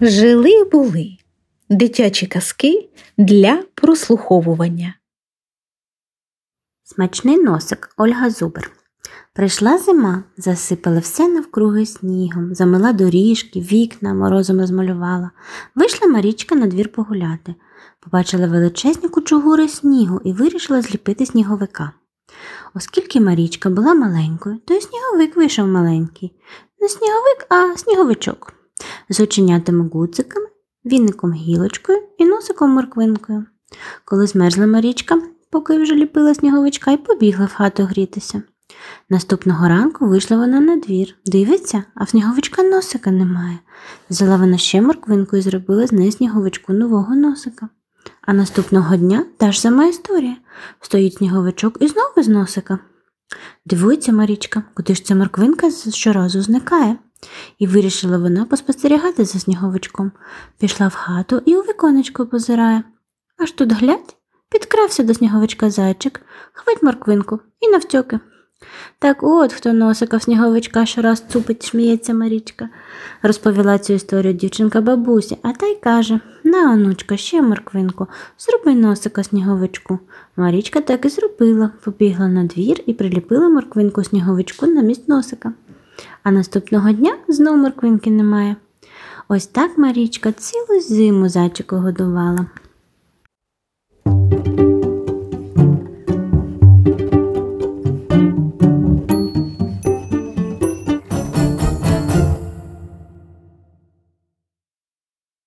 Жили були дитячі казки для прослуховування. Смачний носик Ольга Зубер. Прийшла зима, засипала все навкруги снігом, замила доріжки, вікна, морозом розмалювала. Вийшла Марічка на двір погуляти. Побачила величезні кучугури снігу і вирішила зліпити сніговика. Оскільки Марічка була маленькою, то й сніговик вийшов маленький. Не сніговик, а сніговичок. З оченятими гуциками, віником гілочкою і носиком морквинкою. Коли змерзла Марічка, поки вже ліпила сніговичка і побігла в хату грітися. Наступного ранку вийшла вона на двір, дивиться, а в сніговичка носика немає. Взяла вона ще морквинку і зробила з неї сніговичку нового носика. А наступного дня та ж сама історія. Стоїть сніговичок і знову без носика. Дивується Марічка, куди ж ця морквинка щоразу зникає. І вирішила вона поспостерігати за сніговичком. Пішла в хату і у віконечко позирає. Аж тут глядь, підкрався до сніговичка зайчик, хвать морквинку і навтьоки. Так от хто носика в сніговичка щораз цупить, сміється Марічка, розповіла цю історію дівчинка бабусі, а та й каже на, онучка, ще морквинку, зроби носика сніговичку. Марічка так і зробила, побігла на двір і приліпила морквинку сніговичку на місць носика. А наступного дня знов морквинки немає. Ось так Марічка цілу зиму зайчика годувала.